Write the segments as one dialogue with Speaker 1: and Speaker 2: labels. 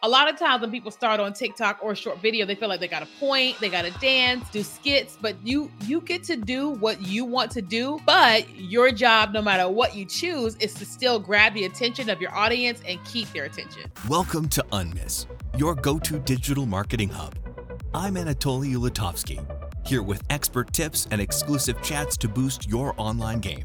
Speaker 1: A lot of times when people start on TikTok or a short video, they feel like they got a point, they got to dance, do skits, but you you get to do what you want to do, but your job no matter what you choose is to still grab the attention of your audience and keep their attention.
Speaker 2: Welcome to Unmiss, your go-to digital marketing hub. I'm Anatoly Ulatovsky, here with expert tips and exclusive chats to boost your online game.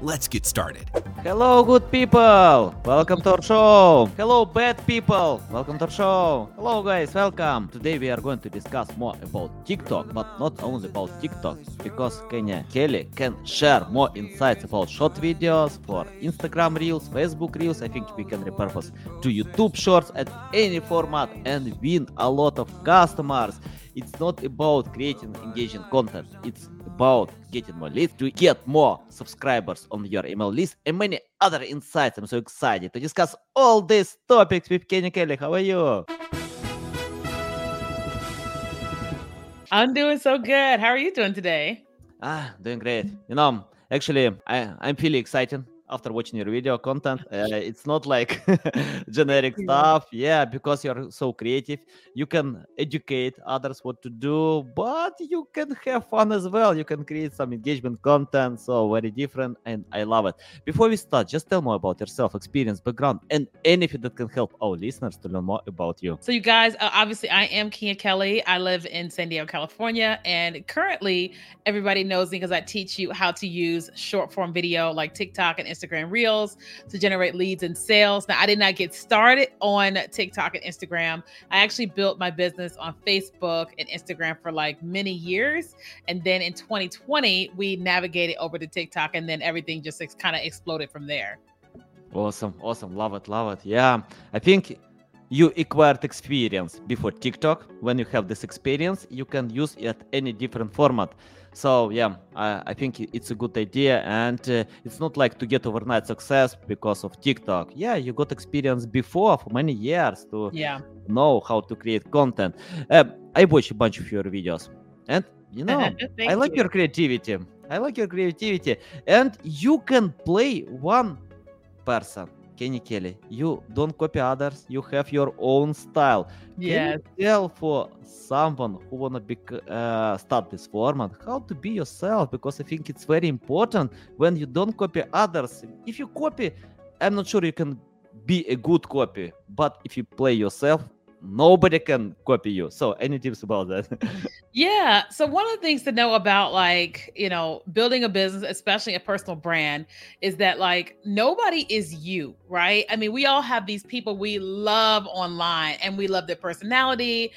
Speaker 2: Let's get started.
Speaker 3: Hello, good people! Welcome to our show! Hello, bad people! Welcome to our show! Hello, guys, welcome! Today we are going to discuss more about TikTok, but not only about TikTok, because Kenya Kelly can share more insights about short videos for Instagram Reels, Facebook Reels. I think we can repurpose to YouTube Shorts at any format and win a lot of customers. It's not about creating engaging content, it's about getting more leads to get more subscribers on your email list and many other insights. I'm so excited to discuss all these topics with Kenny Kelly. How are you?
Speaker 1: I'm doing so good. How are you doing today?
Speaker 3: Ah, doing great. You know, actually, I, I'm feeling excited after watching your video content uh, it's not like generic yeah. stuff. Yeah because you're so creative. You can educate others what to do but you can have fun as well. You can create some engagement content so very different and i love it. Before we start just tell more about yourself experience background and anything that can help our listeners to learn more about you.
Speaker 1: So you guys uh, obviously i am Kenya kelly. I live in san diego california and currently everybody knows me because i teach you how to use short form video like tiktok and instagram Instagram Reels to generate leads and sales. Now, I did not get started on TikTok and Instagram. I actually built my business on Facebook and Instagram for like many years. And then in 2020, we navigated over to TikTok and then everything just kind of exploded from there.
Speaker 3: Awesome. Awesome. Love it. Love it. Yeah. I think you acquired experience before TikTok. When you have this experience, you can use it any different format. So yeah, I, I think it's a good idea, and uh, it's not like to get overnight success because of TikTok. Yeah, you got experience before for many years to
Speaker 1: yeah.
Speaker 3: know how to create content. Uh, I watch a bunch of your videos, and you know, I like
Speaker 1: you.
Speaker 3: your creativity. I like your creativity, and you can play one person Kenny Kelly, you don't copy others. You have your own style.
Speaker 1: Yeah.
Speaker 3: Can you tell for someone who wanna be uh, start this format how to be yourself? Because I think it's very important when you don't copy others. If you copy, I'm not sure you can be a good copy. But if you play yourself, nobody can copy you. So any tips about that?
Speaker 1: yeah. So one of the things to know about like, you know, building a business, especially a personal brand, is that like nobody is you, right? I mean, we all have these people we love online and we love their personality,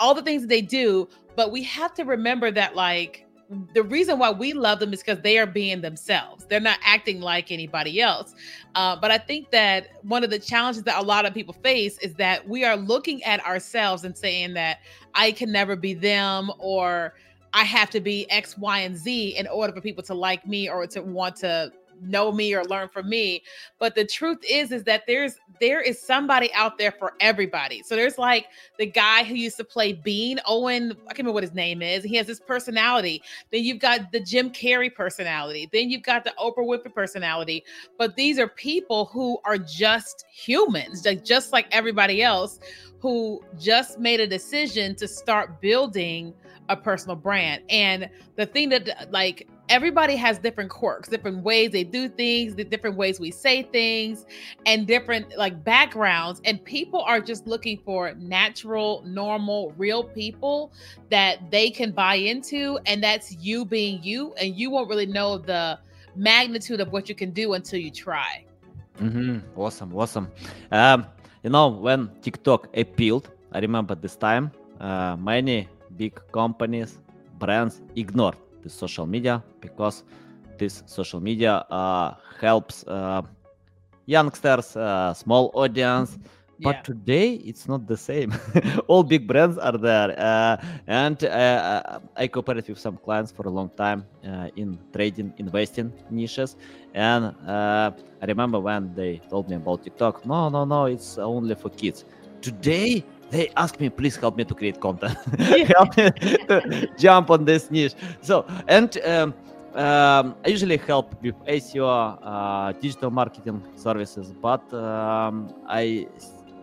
Speaker 1: all the things that they do, but we have to remember that like the reason why we love them is because they are being themselves. They're not acting like anybody else. Uh, but I think that one of the challenges that a lot of people face is that we are looking at ourselves and saying that I can never be them or I have to be X, Y, and Z in order for people to like me or to want to know me or learn from me but the truth is is that there's there is somebody out there for everybody. So there's like the guy who used to play bean owen i can't remember what his name is he has this personality. Then you've got the jim carrey personality. Then you've got the oprah winfrey personality. But these are people who are just humans like just like everybody else who just made a decision to start building a personal brand. And the thing that like everybody has different quirks, different ways they do things, the different ways we say things, and different like backgrounds. And people are just looking for natural, normal, real people that they can buy into. And that's you being you. And you won't really know the magnitude of what you can do until you try.
Speaker 3: Mm-hmm. Awesome, awesome. Um, you know, when TikTok appealed, I remember this time, uh, many big companies, brands ignored the social media because this social media uh, helps uh, youngsters, uh, small audience. But
Speaker 1: Yeah.
Speaker 3: today it's not the same. All big brands are there, uh, and uh, I cooperated with some clients for a long time uh, in trading, investing niches. And uh, I remember when they told me about TikTok. No, no, no, it's only for kids. Today they ask me, please help me to create content, help me to jump on this niche. So, and um, um, I usually help with SEO, uh, digital marketing services, but um, I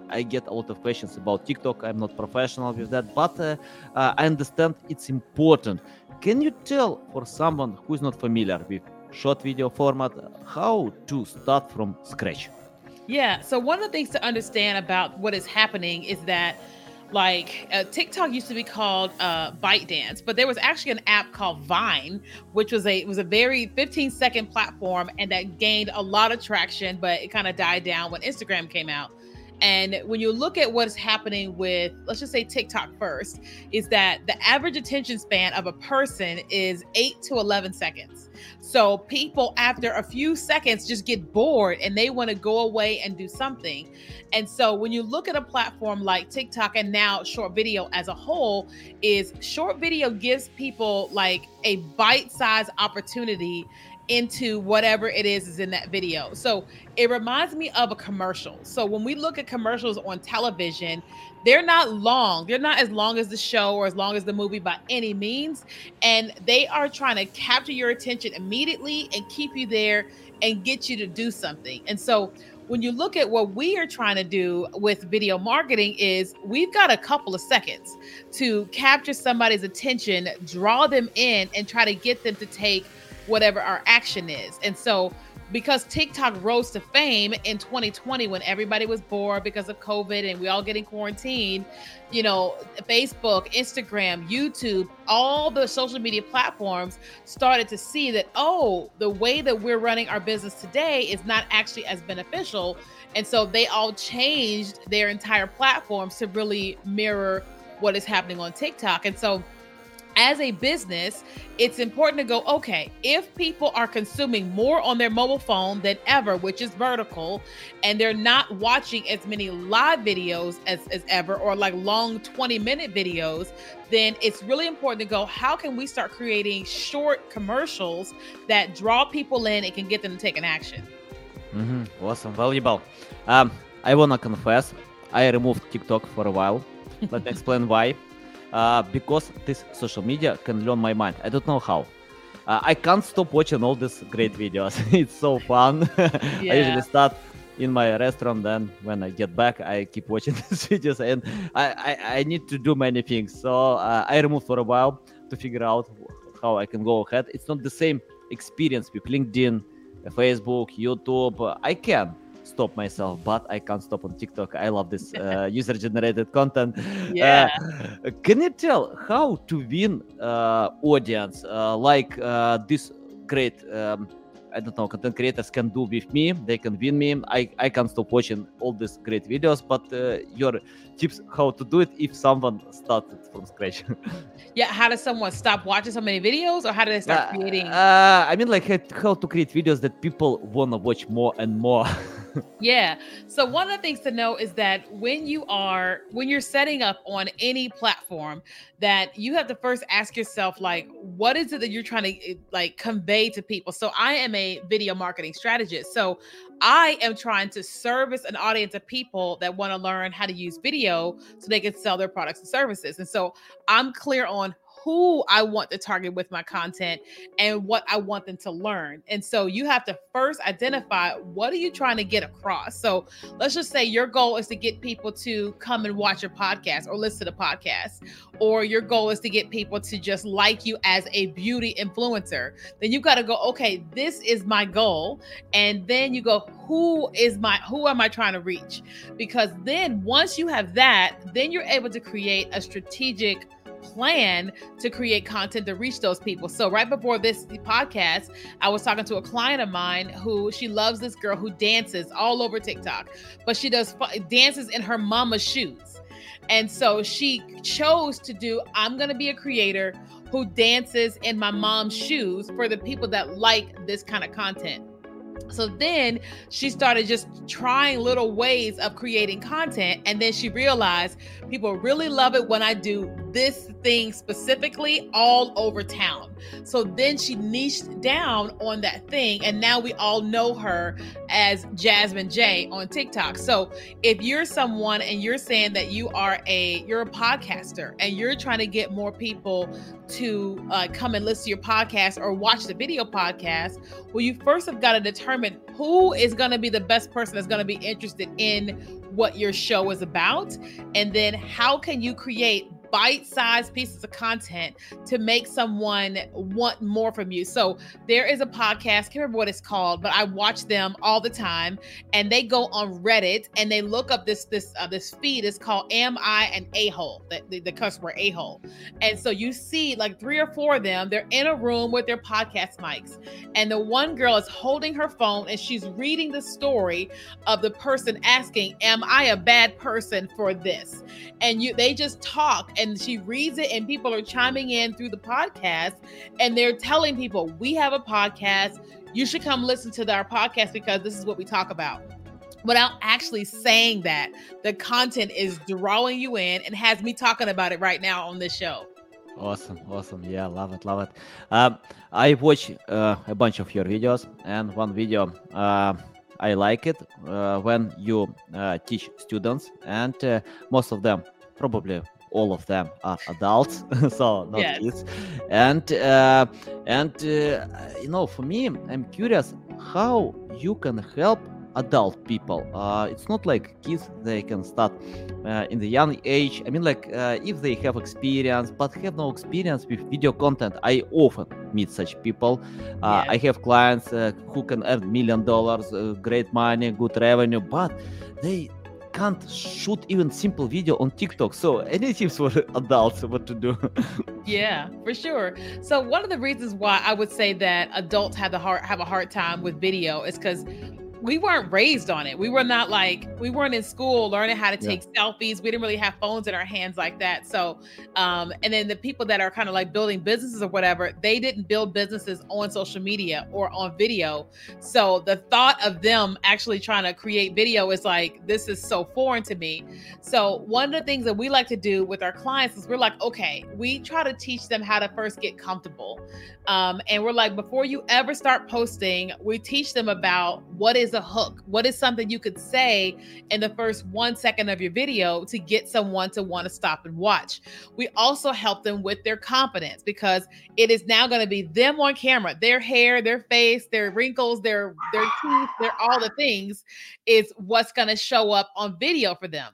Speaker 3: I get a lot of questions about TikTok. I'm not professional with that, but uh, uh, I understand it's important. Can you tell for someone who is not familiar with short video format how to start from scratch?
Speaker 1: Yeah. So one of the things to understand about what is happening is that like uh, TikTok used to be called uh, ByteDance, but there was actually an app called Vine, which was a was a very 15 second platform and that gained a lot of traction, but it kind of died down when Instagram came out. And when you look at what is happening with, let's just say TikTok first, is that the average attention span of a person is eight to 11 seconds. So people, after a few seconds, just get bored and they want to go away and do something. And so when you look at a platform like TikTok and now short video as a whole, is short video gives people like a bite-sized opportunity into whatever it is is in that video. So it reminds me of a commercial. So when we look at commercials on television, they're not long. They're not as long as the show or as long as the movie by any means. And they are trying to capture your attention immediately and keep you there and get you to do something. And so when you look at what we are trying to do with video marketing is we've got a couple of seconds to capture somebody's attention, draw them in and try to get them to take whatever our action is. And so because TikTok rose to fame in 2020 when everybody was bored because of COVID and we all getting quarantined, you know, Facebook, Instagram, YouTube, all the social media platforms started to see that, oh, the way that we're running our business today is not actually as beneficial. And so they all changed their entire platforms to really mirror what is happening on TikTok. And so as a business, it's important to go, okay, if people are consuming more on their mobile phone than ever, which is vertical, and they're not watching as many live videos as, as ever or like long 20 minute videos, then it's really important to go, how can we start creating short commercials that draw people in and can get them to take an action?
Speaker 3: Mm-hmm. Awesome, valuable. Um, I wanna confess, I removed TikTok for a while. Let me explain why uh, because this social media can learn my mind. I don't know how. Uh, I can't stop watching all these great videos. it's so fun. Yeah. I usually start in my restaurant. Then when I get back, I keep watching these videos, and I, I, I need to do many things. So uh, I removed for a while to figure out how I can go ahead. It's not the same experience with LinkedIn, Facebook, YouTube. I can, stop myself, but I can't stop on TikTok. I love this uh, user-generated content.
Speaker 1: Yeah.
Speaker 3: Uh, can you tell how to win uh, audience uh, like uh, this great? Um, I don't know, content creators can do with me. They can win me. I, I can't stop watching all these great videos, but uh, your tips how to do it if someone started from scratch.
Speaker 1: yeah, how does someone stop watching so many videos or how do they start creating?
Speaker 3: I mean, like how to create videos that people want to watch more and more.
Speaker 1: yeah. So one of the things to know is that when you are when you're setting up on any platform that you have to first ask yourself like what is it that you're trying to eh, like convey to people. So I am a video marketing strategist. So I am trying to service an audience of people that want to learn how to use video so they can sell their products and services. And so I'm clear on who I want to target with my content and what I want them to learn. And so you have to first identify what are you trying to get across. So let's just say your goal is to get people to come and watch your podcast or listen to the podcast, or your goal is to get people to just like you as a beauty influencer. Then you got to go, okay, this is my goal. And then you go, who is my who am I trying to reach? Because then once you have that, then you're able to create a strategic plan to create content to reach those people. So right before this podcast, I was talking to a client of mine who she loves this girl who dances all over TikTok, but she does dances in her mama's shoes. And so she chose to do I'm going to be a creator who dances in my mom's shoes for the people that like this kind of content. So then she started just trying little ways of creating content. And then she realized people really love it when I do this thing specifically all over town. So then she niched down on that thing. And now we all know her as Jasmine J on TikTok. So if you're someone and you're saying that you are a you're a podcaster and you're trying to get more people to uh, come and listen to your podcast or watch the video podcast, well, you first have got to determine who is going to be the best person that's going to be interested in what your show is about and then how can you create bite-sized pieces of content to make someone want more from you. So there is a podcast, can't remember what it's called, but I watch them all the time, and they go on Reddit and they look up this this uh, this feed. It's called "Am I an A hole?" The, the, the customer a hole, and so you see like three or four of them. They're in a room with their podcast mics, and the one girl is holding her phone and she's reading the story of the person asking, "Am I a bad person for this?" And you they just talk and she reads it and people are chiming in through the podcast and they're telling people we have a podcast. You should come listen to our podcast because this is what we talk about. Without actually saying that the content is drawing you in and has me talking about it right now on this show.
Speaker 3: Awesome awesome. Yeah love it love it. Um, i watch uh, a bunch of your videos and one video uh, I like it uh, when you uh, teach students, and uh, most of them probably all of them are adults, so not yes. kids. And uh, and uh, you know, for me, I'm curious how you can help adult people. Uh, it's not like kids; they can start uh, in the young age. I mean, like uh, if they have experience but have no experience with video content. I often meet such people. Uh, I have clients uh, who can earn million dollars, uh, great money, good revenue, but they can't shoot even simple video on TikTok. So any tips for adults what to do?
Speaker 1: yeah, for sure. So one of the reasons why I would say that adults have the hard have a hard time with video is because we weren't raised on it. We were not like we weren't in school learning how to take yeah. selfies. We didn't really have phones in our hands like that. So, um, and then the people that are kind of like building businesses or whatever, they didn't build businesses on social media or on video. So the thought of them actually trying to create video is like this is so foreign to me. So one of the things that we like to do with our clients is we're like, okay, we try to teach them how to first get comfortable. Um, and we're like, before you ever start posting, we teach them about what is a hook? What is something you could say in the first one second of your video to get someone to want to stop and watch? We also help them with their confidence because it is now going to be them on camera, their hair, their face, their wrinkles, their their teeth, their all the things is what's going to show up on video for them.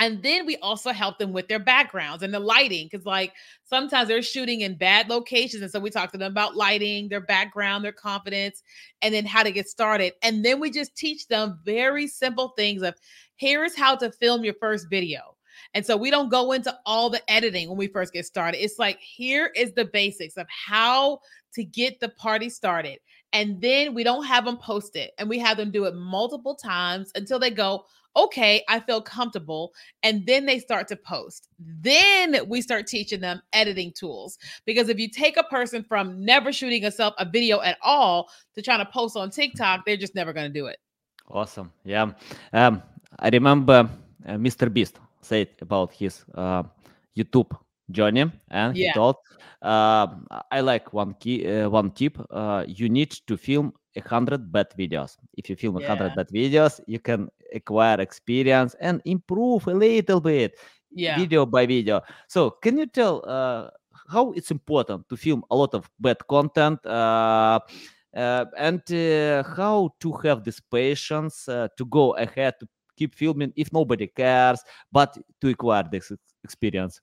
Speaker 1: And then we also help them with their backgrounds and the lighting because, like, sometimes they're shooting in bad locations. And so we talk to them about lighting, their background, their confidence, and then how to get started. And then we just teach them very simple things of here's how to film your first video. And so we don't go into all the editing when we first get started. It's like, here is the basics of how to get the party started. And then we don't have them post it and we have them do it multiple times until they go, okay, I feel comfortable. And then they start to post. Then we start teaching them editing tools. Because if you take a person from never shooting a self a video at all to trying to post on TikTok, they're just never going to do it.
Speaker 3: Awesome. Yeah. Um, I remember uh, Mr. Beast said about his uh, YouTube journey and yeah. he told uh, i like one key uh, one tip uh, you need to film a hundred bad videos if you film a hundred yeah. bad videos you can acquire experience and improve a little bit yeah. video by video. So can you tell uh, how it's important to film a lot of bad content uh, uh, and uh, how to have this patience uh, to go ahead to keep filming if nobody cares, but to acquire this experience?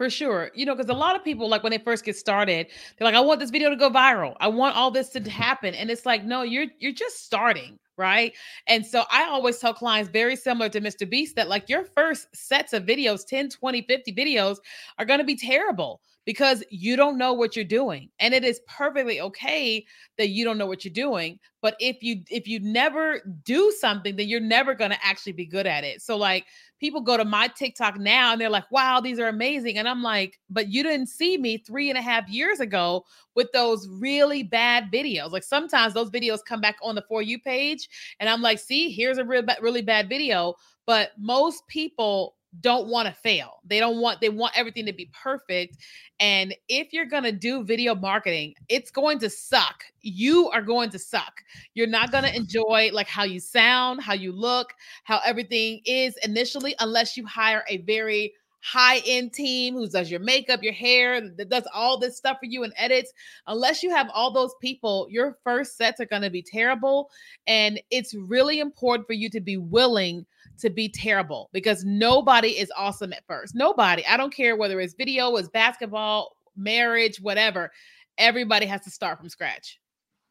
Speaker 1: For sure. You know, because a lot of people, like when they first get started, they're like, I want this video to go viral. I want all this to mm-hmm. happen. And it's like, no, you're you're just starting right? And so I always tell clients very similar to Mr. Beast that like your first sets of videos, 10, 20, 50 videos are going to be terrible because you don't know what you're doing. And it is perfectly okay that you don't know what you're doing, but if you if you never do something then you're never going to actually be good at it. So like people go to my TikTok now and they're like, wow, these are amazing. And I'm like, but you didn't see me three and a half years ago with those really bad videos. Like sometimes those videos come back on the For You page and I'm like, see, here's a real, really bad video. But most people don't want to fail. They don't want, they want everything to be perfect. And if you're going to do video marketing, it's going to suck. You are going to suck. You're not going to enjoy like how you sound, how you look, how everything is initially, unless you hire a very high end team who does your makeup, your hair, that does all this stuff for you and edits. Unless you have all those people, your first sets are going to be terrible. And it's really important for you to be willing to be terrible because nobody is awesome at first. Nobody. I don't care whether it's video, it's basketball, marriage, whatever. Everybody has to start from scratch.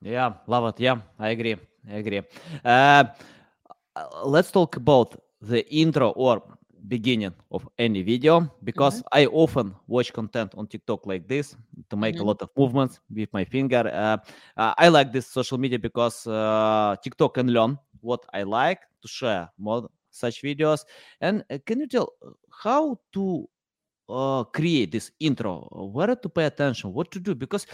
Speaker 3: Yeah, love it. Yeah, I agree. I agree. Uh, let's talk about the intro or beginning of any video because mm-hmm. I often watch content on TikTok like this to make mm-hmm. a lot of movements with my finger. Uh, uh, I like this social media because uh, TikTok can learn what I like to share more such videos. And uh, can you tell uh, how to uh, create this intro where to pay attention what to do because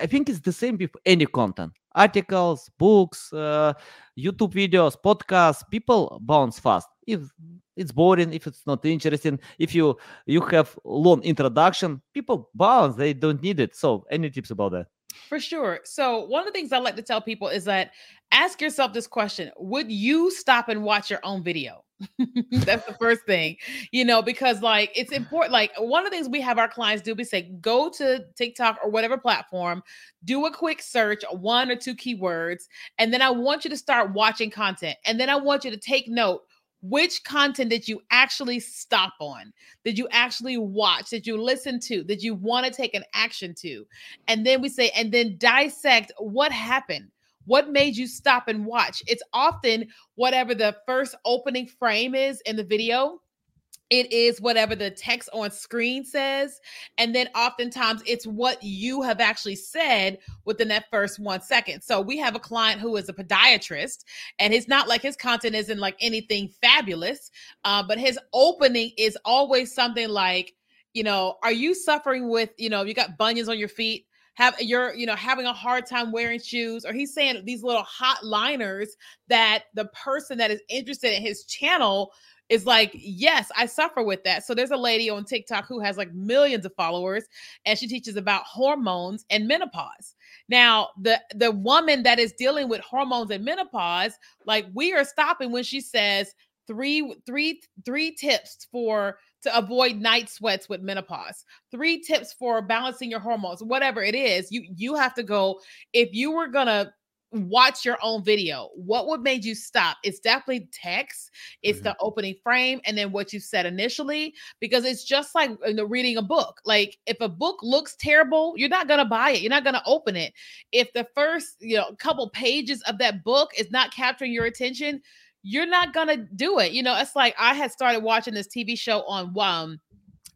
Speaker 3: i think it's the same with any content articles books uh, youtube videos podcasts people bounce fast if it's boring if it's not interesting if you you have long introduction people bounce they don't need it so any tips about that
Speaker 1: for sure. So, one of the things I like to tell people is that ask yourself this question Would you stop and watch your own video? That's the first thing, you know, because like it's important. Like, one of the things we have our clients do, we say, go to TikTok or whatever platform, do a quick search, one or two keywords, and then I want you to start watching content. And then I want you to take note which content did you actually stop on? Did you actually watch? Did you listen to? Did you want to take an action to? And then we say and then dissect what happened. What made you stop and watch? It's often whatever the first opening frame is in the video it is whatever the text on screen says and then oftentimes it's what you have actually said within that first one second. So we have a client who is a podiatrist and it's not like his content isn't like anything fabulous uh, but his opening is always something like you know are you suffering with you know you got bunions on your feet? Have you're you know having a hard time wearing shoes? Or he's saying these little hot liners that the person that is interested in his channel is like, yes, I suffer with that. So there's a lady on TikTok who has like millions of followers and she teaches about hormones and menopause. Now, the the woman that is dealing with hormones and menopause, like we are stopping when she says three three three tips for to avoid night sweats with menopause three tips for balancing your hormones whatever it is you you have to go if you were gonna watch your own video. What would made you stop? It's definitely text, it's mm-hmm. the opening frame, and then what you said initially, because it's just like know, reading a book. Like if a book looks terrible, you're not gonna buy it, you're not gonna open it. If the first you know couple pages of that book is not capturing your attention, you're not gonna do it. You know, it's like I had started watching this TV show on um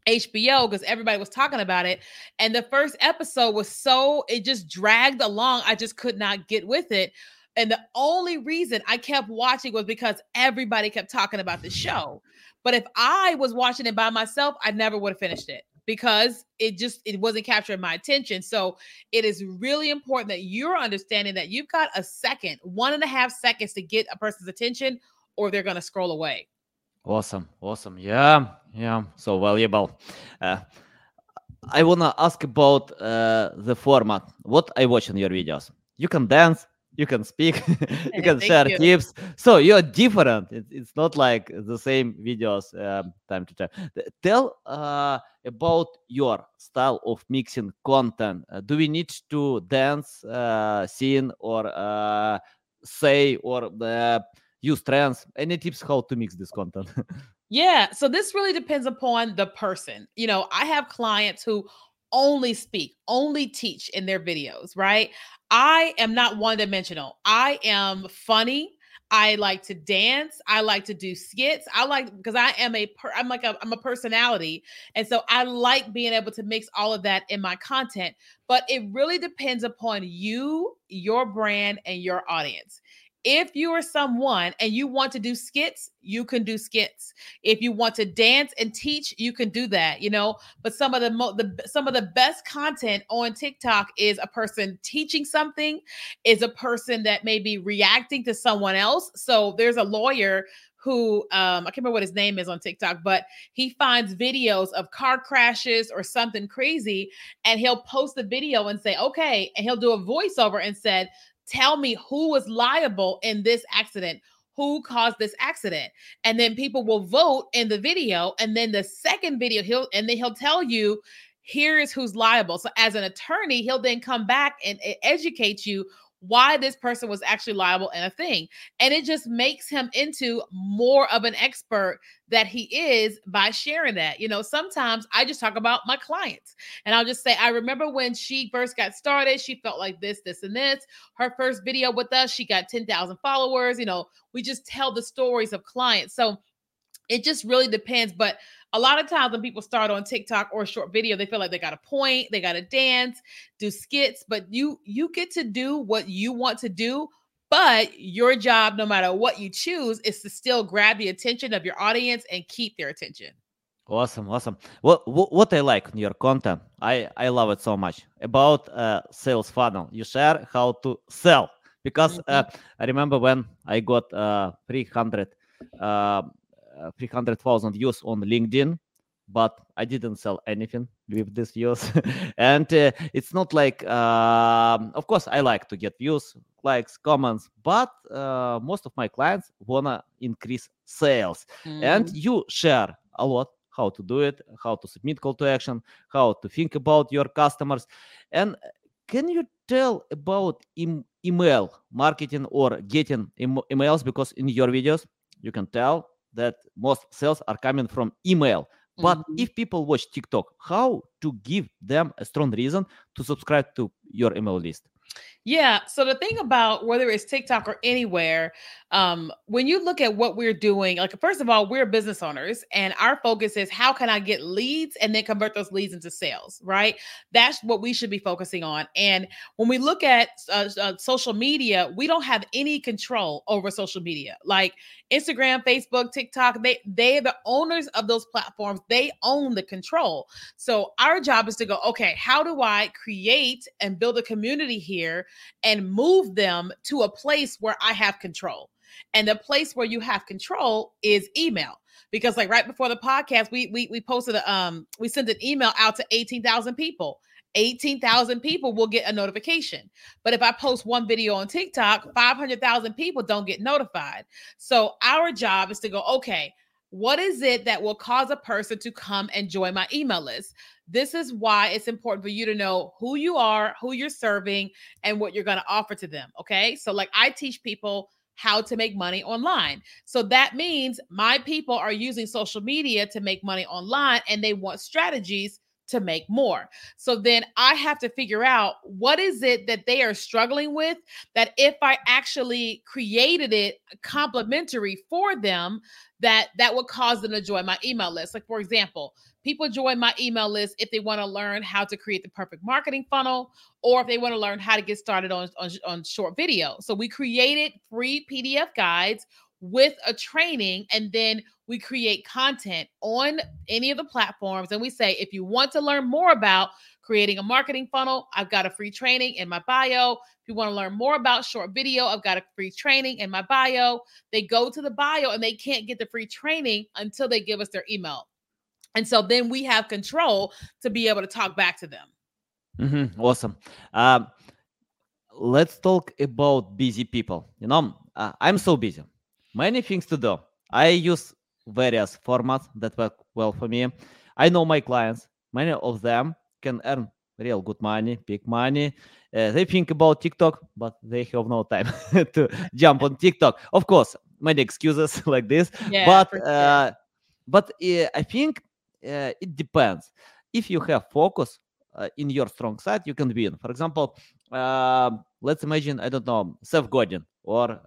Speaker 1: HBO because everybody was talking about it. And the first episode was so, it just dragged along. I just could not get with it. And the only reason I kept watching was because everybody kept talking about the show. But if I was watching it by myself, I never would have finished it because it just it wasn't capturing my attention. So it is really important that you're understanding that you've got a second, one and a half seconds to get a person's attention, or they're gonna scroll away.
Speaker 3: Awesome, awesome. Yeah, yeah, so valuable. Uh, I wanna ask about uh, the format. What I watch in your videos? You can dance, you can speak, you can share you. tips. So you're different. It, it's not like the same videos um, time to time. Tell uh, about your style of mixing content. Uh, do we need to dance, uh, sing, or uh, say, or uh, use trends any tips how to mix this content
Speaker 1: yeah so this really depends upon the person you know i have clients who only speak only teach in their videos right i am not one dimensional i am funny I like to dance. I like to do skits. I like because I am a per, I'm like a I'm a personality, and so I like being able to mix all of that in my content. But it really depends upon you, your brand, and your audience. If you are someone and you want to do skits, you can do skits. If you want to dance and teach, you can do that, you know. But some of the, mo- the some of the best content on TikTok is a person teaching something, is a person that may be reacting to someone else. So there's a lawyer who um, I can't remember what his name is on TikTok, but he finds videos of car crashes or something crazy, and he'll post the video and say, "Okay," and he'll do a voiceover and said, tell me who was liable in this accident who caused this accident. And then people will vote in the video and then the second video he'll and then he'll tell you here is who's liable. So as an attorney he'll then come back and educate you why this person was actually liable in a thing. And it just makes him into more of an expert that he is by sharing that. You know, sometimes I just talk about my clients and I'll just say, I remember when she first got started, she felt like this, this, and this. Her first video with us, she got 10,000 followers. You know, we just tell the stories of clients. So it just really depends. But a lot of times when people start on TikTok or short video, they feel like they got a point, they got to dance, do skits, but you you get to do what you want to do. But your job, no matter what you choose, is to still grab the attention of your audience and keep their attention.
Speaker 3: Awesome, awesome. What what I like in your content, I I love it so much about uh, sales funnel. You share how to sell because mm-hmm. uh, I remember when I got uh, 300 uh, 300,000 views on LinkedIn, but I didn't sell anything with these views. and uh, it's not like, uh, of course, I like to get views, likes, comments, but uh, most of my clients wanna increase sales. Mm. And you share a lot how to do it, how to submit call to action, how to think about your customers. And can you tell about em- email marketing or getting em- emails? Because in your videos, you can tell that most sales are coming from email. But mm-hmm. if people watch TikTok, how to give them a strong reason to subscribe to your email list?
Speaker 1: Yeah. So the thing about whether it's TikTok or anywhere, um, when you look at what we're doing, like first of all, we're business owners, and our focus is how can I get leads and then convert those leads into sales, right? That's what we should be focusing on. And when we look at uh, uh, social media, we don't have any control over social media. Like Instagram, Facebook, TikTok, they they're the owners of those platforms. They own the control. So our job is to go, okay, how do I create and build a community here and move them to a place where I have control? And the place where you have control is email. Because like right before the podcast, we we we posted a um we sent an email out to 18,000 people. 18,000 people will get a notification. But if I post one video on TikTok, 500,000 people don't get notified. So our job is to go, okay, what is it that will cause a person to come and join my email list? This is why it's important for you to know who you are, who you're serving, and what you're going to offer to them. Okay. So, like, I teach people how to make money online. So that means my people are using social media to make money online and they want strategies to make more. So then I have to figure out what is it that they are struggling with that if I actually created it complimentary for them that that would cause them to join my email list. Like for example, people join my email list if they want to learn how to create the perfect marketing funnel or if they want to learn how to get started on, on, on short video. So we created free PDF guides with a training and then we create content on any of the platforms and we say if you want to learn more about creating a marketing funnel i've got a free training in my bio if you want to learn more about short video i've got a free training in my bio they go to the bio and they can't get the free training until they give us their email and so then we have control to be able to talk back to them.
Speaker 3: Mm-hmm. Awesome. Um, let's talk about busy people. You know, uh, I'm so busy, many things to do. I use various formats that work well for me. I know my clients, many of them can earn real good money, big money. Uh, they think about TikTok, but they have no time to jump on TikTok. Of course, many excuses like this, yeah, but sure. uh, but uh, I think uh, it depends. If you have focus uh, in your strong side, you can win. For example, uh, let's imagine I don't know Seth Godin or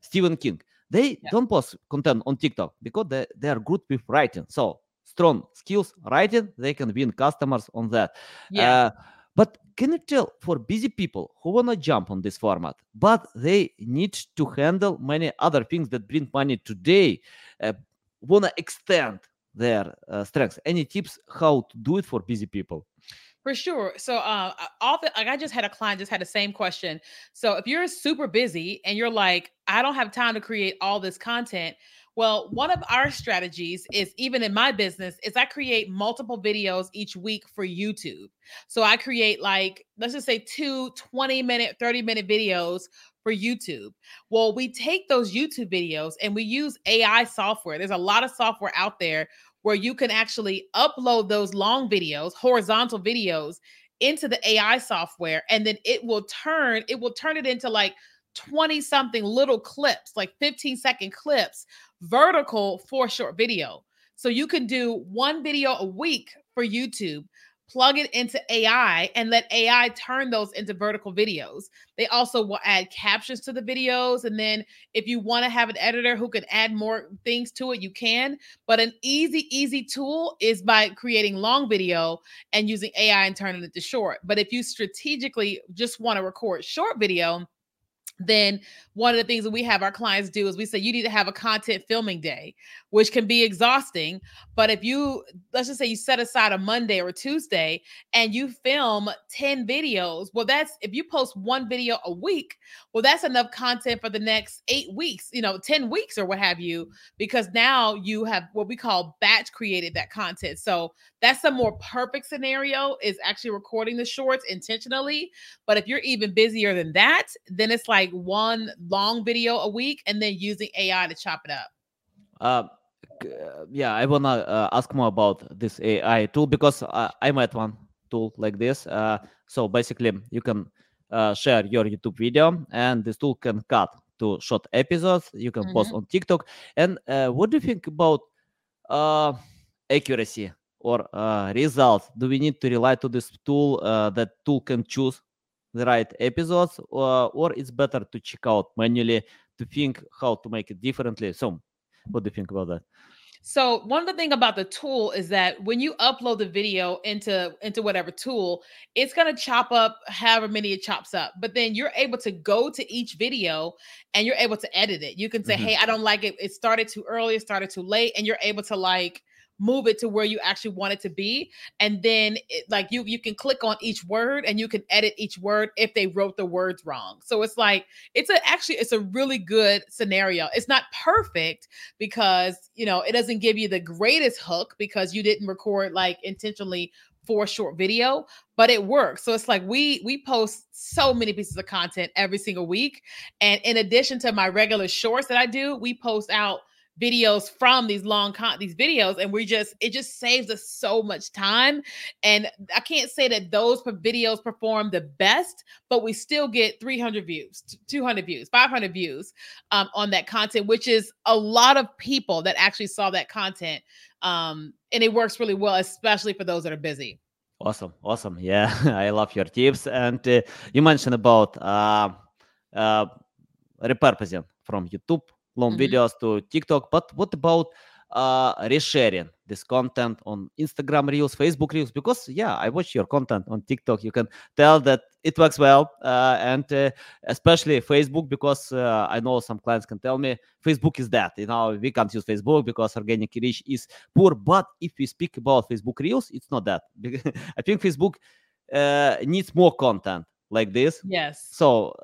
Speaker 3: Stephen King. They yeah. don't post content on TikTok because they, they are good with writing. So strong skills writing, they can win customers on that. Yeah. But can you tell for busy people who wanna jump on this format, but they need to handle many other things that bring money today, uh, wanna extend their uh, strengths any tips how to do it for busy people
Speaker 1: for sure. So, uh, all the like, I just had a client just had the same question. So, if you're super busy and you're like, I don't have time to create all this content, well, one of our strategies is even in my business is I create multiple videos each week for YouTube. So, I create like let's just say two 20 minute, 30 minute videos for YouTube. Well, we take those YouTube videos and we use AI software. There's a lot of software out there where you can actually upload those long videos, horizontal videos into the AI software and then it will turn it will turn it into like 20 something little clips, like 15 second clips, vertical for short video. So you can do one video a week for YouTube plug it into AI and let AI turn those into vertical videos. They also will add captions to the videos. And then if you want to have an editor who can add more things to it, you can. But an easy, easy tool is by creating long video and using AI and turning it to short. But if you strategically just want to record short video, then one of the things that we have our clients do is we say you need to have a content filming day which can be exhausting but if you let's just say you set aside a monday or a tuesday and you film 10 videos well that's if you post one video a week well that's enough content for the next eight weeks you know 10 weeks or what have you because now you have what we call batch created that content. So that's a more perfect scenario is actually recording the shorts intentionally but if you're even busier than that then it's like one long video a week and then using AI to chop it up?
Speaker 3: Uh, uh, yeah, I wanna uh, ask more about this AI tool because uh, I met one tool like this. Uh, so basically, you can uh, share your YouTube video, and this tool can cut to short episodes. You can mm-hmm. post on TikTok. And uh, what do you think about uh, accuracy or uh, results? Do we need to rely to this tool? Uh, that tool can choose the right episodes or, or it's better to check out manually to think how to make it differently so what do you think about that
Speaker 1: so one of the thing about the tool is that when you upload the video into into whatever tool, it's going to chop up however many it chops up. But then you're able to go to each video and you're able to edit it. You can say, mm-hmm. "Hey, I don't like it. It started too early, it started too late." And you're able to like move it to where you actually want it to be and then it, like you you can click on each word and you can edit each word if they wrote the words wrong. So it's like it's a actually it's a really good scenario. It's not perfect because you know it doesn't give you the greatest hook because you didn't record like intentionally for a short video but it works. So it's like we we post so many pieces of content every single week and in addition to my regular shorts that i do we post out videos from these long con these videos and we just it just saves us so much time and i can't say that those videos perform the best but we still get 300 views 200 views 500 views um, on that content which is a lot of people that actually saw that content um, and it works really well especially for those that are busy.
Speaker 3: Awesome awesome yeah i love your tips and uh, you mentioned about uh, uh, repurposing from youtube long mm-hmm. videos to TikTok. But what about uh, resharing this content on Instagram Reels, Facebook Reels? Because yeah, I watch your content on TikTok. You can tell that it works well, uh, and uh, especially Facebook because uh, I know some clients can tell me Facebook is that you know we can't use Facebook because organic reach is poor. But if we speak about Facebook Reels, it's not that. I think Facebook uh, needs more content like this.
Speaker 1: Yes.
Speaker 3: So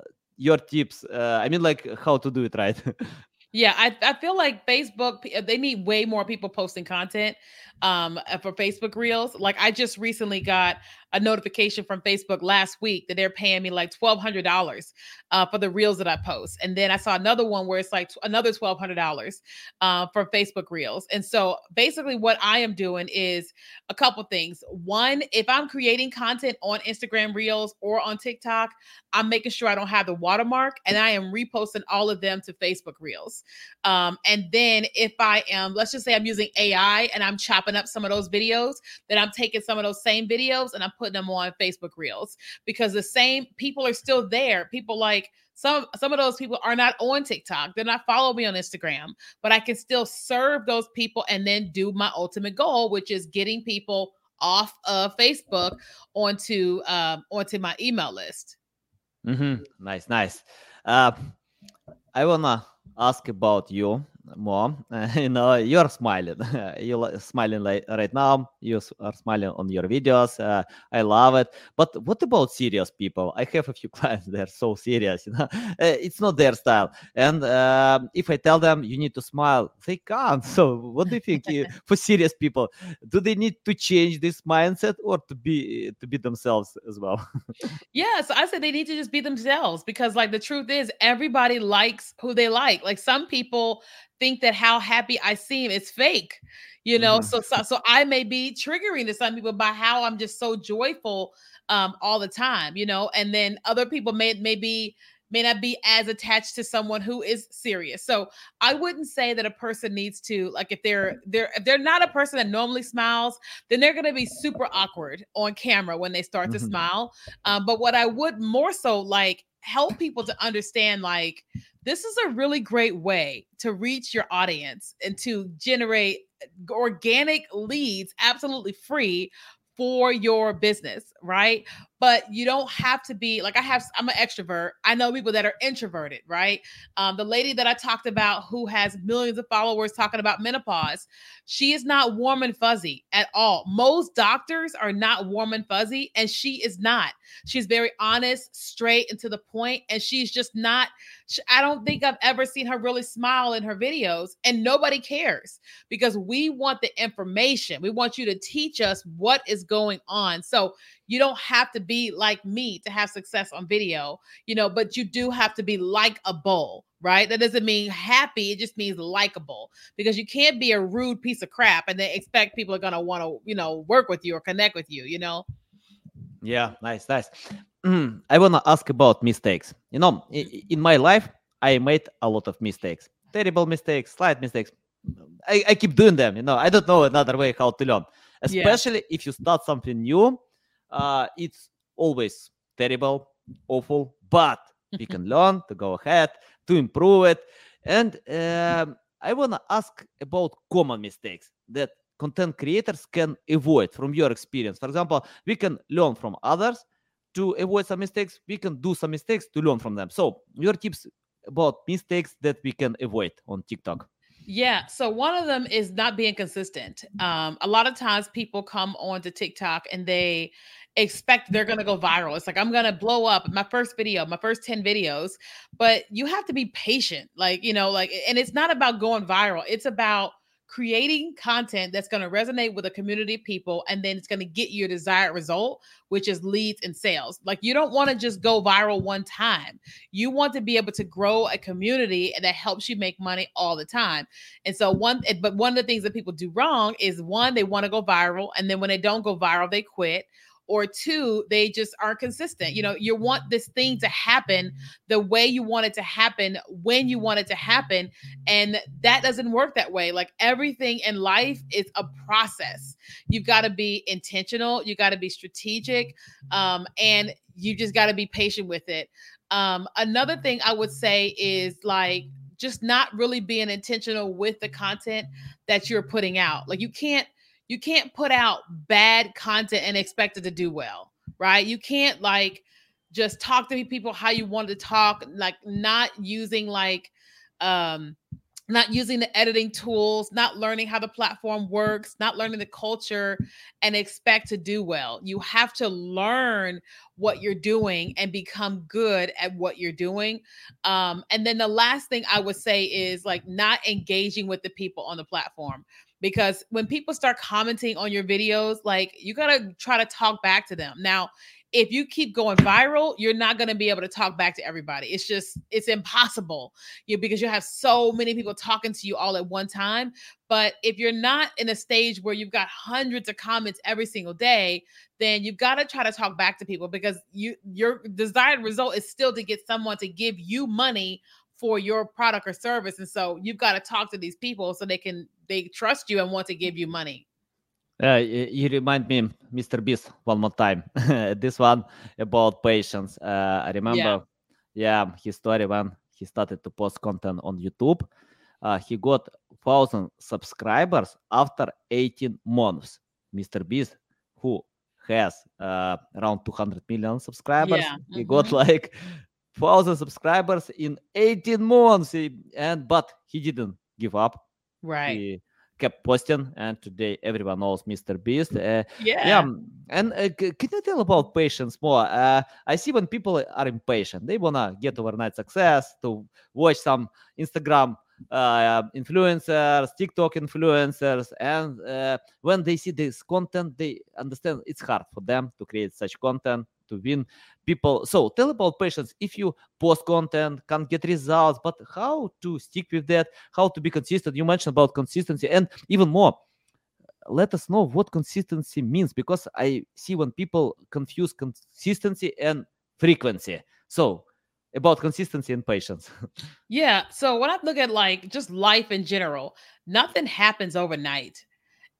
Speaker 3: your tips uh, i mean like how to do it right
Speaker 1: Yeah, I, I feel like Facebook they need way more people posting content um uh, for Facebook Reels. Like I just recently got a notification from Facebook last week that they're paying me like twelve hundred dollars uh, for the reels that I post, and then I saw another one where it's like t- another twelve hundred dollars uh, for Facebook Reels. And so basically, what I am doing is a couple things. One, if I'm creating content on Instagram Reels or on TikTok, I'm making sure I don't have the watermark, and I am reposting all of them to Facebook Reels. Um, and then if I am, let's just say I'm using AI and I'm chopping up some of those videos, then I'm taking some of those same videos and I'm putting them on Facebook Reels because the same people are still there. People like some some of those people are not on TikTok. They're not following me on Instagram, but I can still serve those people and then do my ultimate goal, which is getting people off of Facebook onto um, onto my email list.
Speaker 3: Mm-hmm. Nice, nice. Uh, I wanna ask about you more. you know, you're smiling. you're smiling like right now. You are smiling on your videos. Uh, I love it. But what about serious people? I have a few clients. They're so serious. You know, uh, it's not their style. And uh, if I tell them you need to smile, they can't. So, what do you think for serious people? Do they need to change this mindset or to be to be themselves as well?
Speaker 1: yeah. So I said they need to just be themselves because, like, the truth is, everybody likes who they like. Like some people think that how happy I seem is fake, you know. Mm-hmm. So, so so I may be triggering to some people by how I'm just so joyful um, all the time, you know, and then other people may may be may not be as attached to someone who is serious. So I wouldn't say that a person needs to like if they're they're if they're not a person that normally smiles, then they're going to be super awkward on camera when they start mm-hmm. to smile. Um, but what I would more so like help people to understand like this is a really great way to reach your audience and to generate uh, organic leads absolutely free for your business, right? But you don't have to be like I have. I'm an extrovert. I know people that are introverted, right? Um, the lady that I talked about who has millions of followers talking about menopause, she is not warm and fuzzy at all. Most doctors are not warm and fuzzy, and she is not. She's very honest, straight, and to the point, and she's just not. I don't think I've ever seen her really smile in her videos, and nobody cares because we want the information. We want you to teach us what is going on. So you don't have to be like me to have success on video, you know, but you do have to be like a bull, right? That doesn't mean happy, it just means likable because you can't be a rude piece of crap and then expect people are going to want to, you know, work with you or connect with you, you know?
Speaker 3: Yeah, nice, nice. Mm, I want to ask about mistakes. You know, in my life, I made a lot of mistakes, terrible mistakes, slight mistakes. I, I keep doing them. You know, I don't know another way how to learn, especially yeah. if you start something new. Uh, it's always terrible, awful, but we can learn to go ahead to improve it. And um, I want to ask about common mistakes that content creators can avoid from your experience. For example, we can learn from others to avoid some mistakes. We can do some mistakes to learn from them. So, your tips about mistakes that we can avoid on TikTok.
Speaker 1: Yeah. So one of them is not being consistent. Um, a lot of times people come onto TikTok and they expect they're going to go viral. It's like, I'm going to blow up my first video, my first 10 videos, but you have to be patient. Like, you know, like, and it's not about going viral, it's about creating content that's going to resonate with a community of people and then it's going to get your desired result which is leads and sales like you don't want to just go viral one time you want to be able to grow a community that helps you make money all the time and so one but one of the things that people do wrong is one they want to go viral and then when they don't go viral they quit or two, they just aren't consistent. You know, you want this thing to happen the way you want it to happen when you want it to happen. And that doesn't work that way. Like everything in life is a process. You've got to be intentional, you got to be strategic, um, and you just got to be patient with it. Um, another thing I would say is like, just not really being intentional with the content that you're putting out. Like you can't you can't put out bad content and expect it to do well, right? You can't like just talk to people how you want to talk, like not using like um not using the editing tools, not learning how the platform works, not learning the culture, and expect to do well. You have to learn what you're doing and become good at what you're doing. Um, and then the last thing I would say is like not engaging with the people on the platform because when people start commenting on your videos, like you got to try to talk back to them. Now, if you keep going viral, you're not going to be able to talk back to everybody. It's just it's impossible. You because you have so many people talking to you all at one time. But if you're not in a stage where you've got hundreds of comments every single day, then you've got to try to talk back to people because you your desired result is still to get someone to give you money for your product or service. And so you've got to talk to these people so they can they trust you and want to give you money.
Speaker 3: Uh, you remind me, Mr. Beast, one more time. this one about patience. Uh, I remember, yeah. yeah, his story when he started to post content on YouTube. Uh, he got thousand subscribers after 18 months. Mr. Beast, who has uh, around 200 million subscribers, yeah. he mm-hmm. got like thousand subscribers in 18 months. And but he didn't give up.
Speaker 1: Right.
Speaker 3: He kept posting, and today everyone knows Mr. Beast. Uh, yeah. Yeah. And uh, can you tell about patience more? Uh, I see when people are impatient, they wanna get overnight success to watch some Instagram uh, influencers, TikTok influencers, and uh, when they see this content, they understand it's hard for them to create such content to win people. So tell about patience. If you post content, can't get results, but how to stick with that, how to be consistent. You mentioned about consistency and even more. let us know what consistency means because I see when people confuse consistency and frequency. So about consistency and patience.
Speaker 1: yeah. So when I look at like just life in general, nothing happens overnight.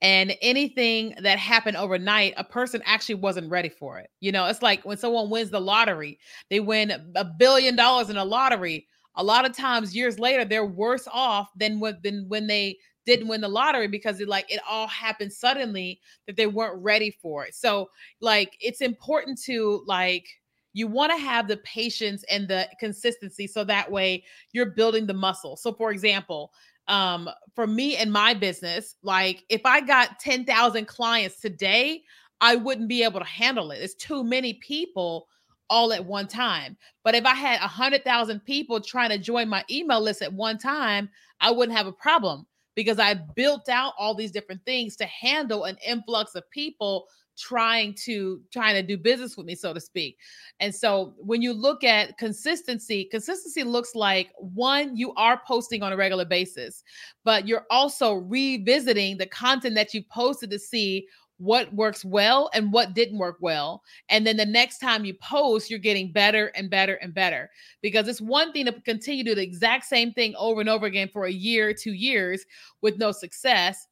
Speaker 1: And anything that happened overnight, a person actually wasn't ready for it. You know, it's like when someone wins the lottery, they win a billion dollars in a lottery. A lot of times, years later, they're worse off than when, than when they didn't win the lottery because it like it all happened suddenly that they weren't ready for it. So, like, it's important to like you want to have the patience and the consistency so that way you're building the muscle. So, for example, um, for me and my business, like if I got 10,000 clients today, I wouldn't be able to handle it. It's too many people all at one time. But if I had 100,000 people trying to join my email list at one time, I wouldn't have a problem because I built out all these different things to handle an influx of people trying to trying to do business with me so to speak and so when you look at consistency consistency looks like one you are posting on a regular basis but you're also revisiting the content that you posted to see what works well and what didn't work well. And then the next time you post, you're getting better and better and better. Because it's one thing to continue to do the exact same thing over and over again for a year, two years with no success.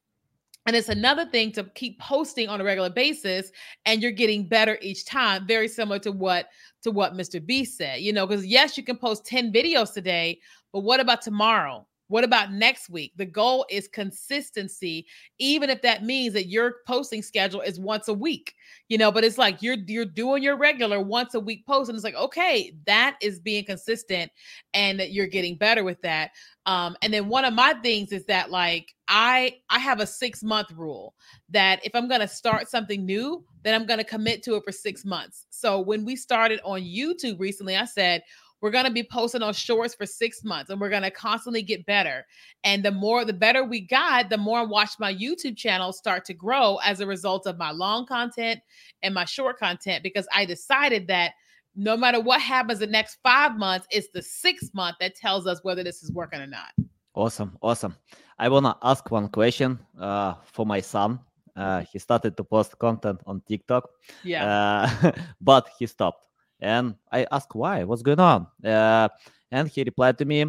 Speaker 1: And it's another thing to keep posting on a regular basis and you're getting better each time, very similar to what to what Mr. B said. You know, because yes, you can post 10 videos today, but what about tomorrow? What about next week? The goal is consistency, even if that means that your posting schedule is once a week, you know, but it's like you're you're doing your regular once a week post. And it's like, okay, that is being consistent and that you're getting better with that. Um, and then one of my things is that like I I have a six month rule that if I'm gonna start something new, then I'm gonna commit to it for six months. So when we started on YouTube recently, I said, we're going to be posting on shorts for six months and we're going to constantly get better. And the more, the better we got, the more I watched my YouTube channel start to grow as a result of my long content and my short content because I decided that no matter what happens the next five months, it's the sixth month that tells us whether this is working or not.
Speaker 3: Awesome. Awesome. I want to ask one question uh, for my son. Uh, he started to post content on TikTok.
Speaker 1: Yeah.
Speaker 3: Uh, but he stopped and I asked why, what's going on? Uh, and he replied to me,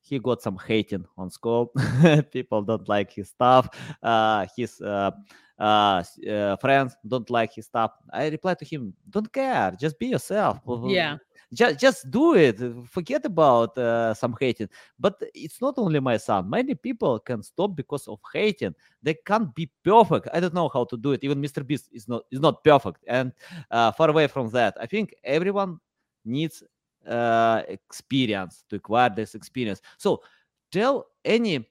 Speaker 3: he got some hating on school. People don't like his stuff. Uh, his uh, uh, uh, friends don't like his stuff. I replied to him, don't care, just be yourself.
Speaker 1: Yeah
Speaker 3: just just do it forget about uh, some hating. But it's not only my son. Many people can stop because of hating. They can't be perfect. I don't know how to do it. Even mr beast is not is not perfect. And uh, far away from that i think everyone needs uh, experience to acquire this experience. So tell any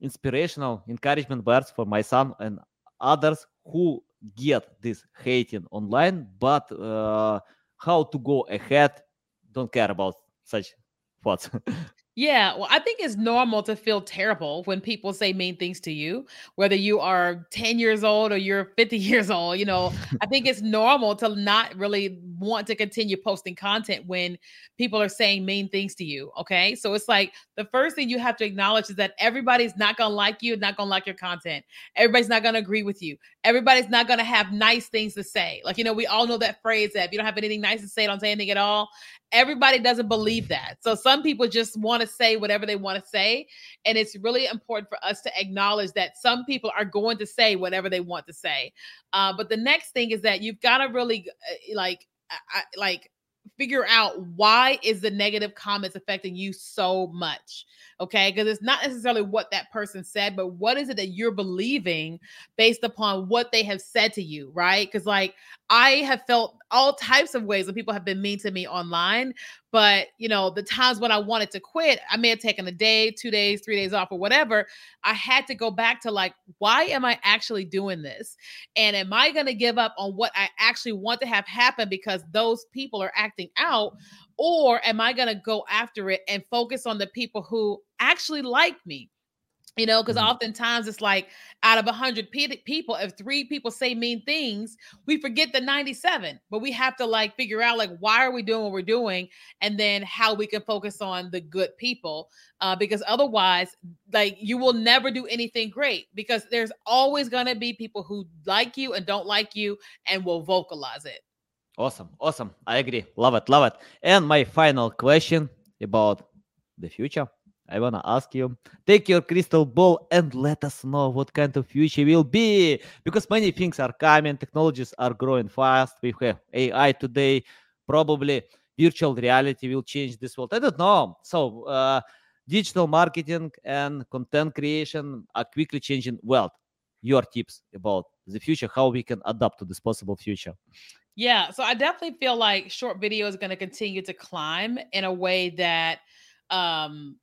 Speaker 3: inspirational encouragement words for my son and others who get this hating online but uh, how to go ahead don't care about such thoughts.
Speaker 1: Yeah, well, I think it's normal to feel terrible when people say mean things to you, whether you are 10 years old or you're 50 years old. You know, I think it's normal to not really want to continue posting content when people are saying mean things to you. Okay. So it's like the first thing you have to acknowledge is that everybody's not going to like you, not going to like your content. Everybody's not going to agree with you. Everybody's not going to have nice things to say. Like, you know, we all know that phrase that if you don't have anything nice to say, don't say anything at all everybody doesn't believe that. So some people just want to say whatever they want to say. And it's really important for us to acknowledge that some people are going to say whatever they want to say. Uh, but the next thing is that you've got to really uh, like, I, like figure out why is the negative comments affecting you so much okay because it's not necessarily what that person said but what is it that you're believing based upon what they have said to you right because like i have felt all types of ways that people have been mean to me online but you know the times when i wanted to quit i may have taken a day two days three days off or whatever i had to go back to like why am i actually doing this and am i going to give up on what i actually want to have happen because those people are acting out or am I going to go after it and focus on the people who actually like me? You know because
Speaker 3: Mhm.
Speaker 1: oftentimes it's like out of 100 pe- people if three people say mean things we forget the 97 but we have to like figure out like why are we doing what we're doing and then how we can focus on the good people uh, because otherwise like you will never do anything great because there's always going to be people who like you and don't like you and will vocalize it
Speaker 3: Awesome, awesome. I agree. Love it, love it. And my final question about the future. I wanna ask you: Take your crystal ball and let us know what kind of future will be, because many things are coming. Technologies are growing fast. We have AI today. Probably virtual reality will change this world. I don't know. So, uh, digital marketing and content creation are quickly changing world. Your tips about the future, how we can adapt to this possible future.
Speaker 1: Yeah, so I definitely feel like short video is going to continue to climb in a way that um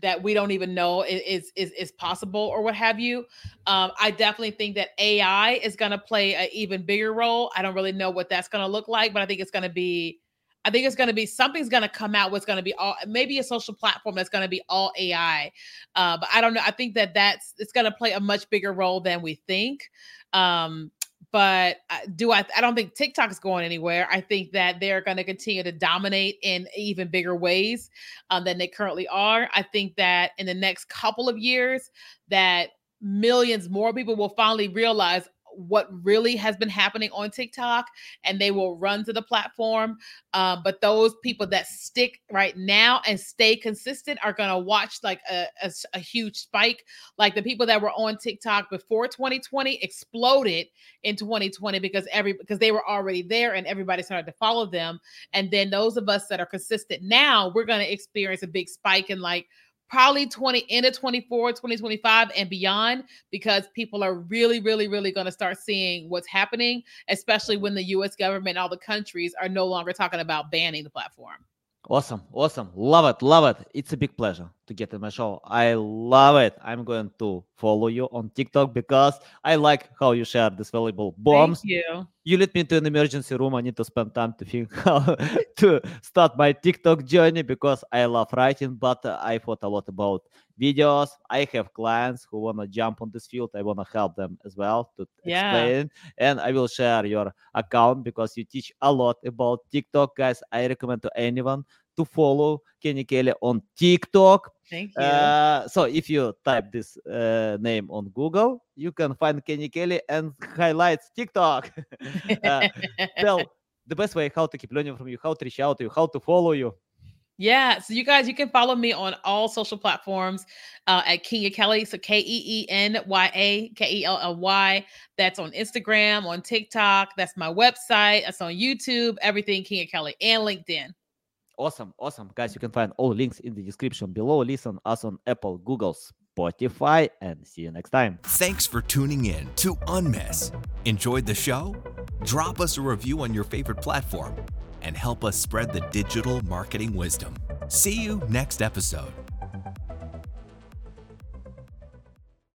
Speaker 1: that we don't even know is is is possible or what have you. Um I definitely think that AI is going to play an even bigger role. I don't really know what that's going to look like, but I think it's going to be I think it's going to be something's going to come out what's going to be all maybe a social platform that's going to be all AI. Uh but I don't know. I think that that's it's going to play a much bigger role than we think. Um but do I? I don't think TikTok is going anywhere. I think that they're going to continue to dominate in even bigger ways um, than they currently are. I think that in the next couple of years, that millions more people will finally realize what really has been happening on TikTok, and they will run to the platform. Um, but those people that stick right now and stay consistent are going to watch like a huge spike. Like the people that were on TikTok before 2020 exploded in 2020 because every because they were already there and everybody started to follow them and then those of us that are consistent now we're going to experience a big spike in like probably 20 into 24 2025 and beyond because people are really really really going to start seeing what's happening especially when the US government and all the countries are no longer talking about banning the platform
Speaker 3: Awesome, awesome. Love it, love it. It's a big pleasure to get in my show. I love it. I'm going to follow you on TikTok because I like how you share these valuable bombs.
Speaker 1: Thank you
Speaker 3: You lead me to an emergency room. I need to spend time to think how to start my TikTok journey because I love writing, but I thought a lot about videos. I have clients who want to jump on this field. I want to help them as well to
Speaker 1: Yeah.
Speaker 3: explain. And I will share your account because you teach a lot about TikTok, guys. I recommend to anyone to follow Keenya Kelly on TikTok.
Speaker 1: thank you
Speaker 3: Uh, so if you type this uh, name on Google, you can find Kenny Kelly and highlights TikTok. uh, tell the best way how to keep learning from you, how to reach out to you, how to follow you.
Speaker 1: Yeah, so you guys, you can follow me on all social platforms uh, at Keenya Kelly. So K E E N Y A K E L L Y. That's on Instagram, on TikTok. That's my website. That's on YouTube. Everything Keenya Kelly and LinkedIn.
Speaker 3: Awesome, awesome. Guys, you can find all links in the description below. Listen us on Apple, Google, Spotify, and see you next time.
Speaker 2: Thanks for tuning in to Unmiss. Enjoyed the show? Drop us a review on your favorite platform and help us spread the digital marketing wisdom. See you next episode.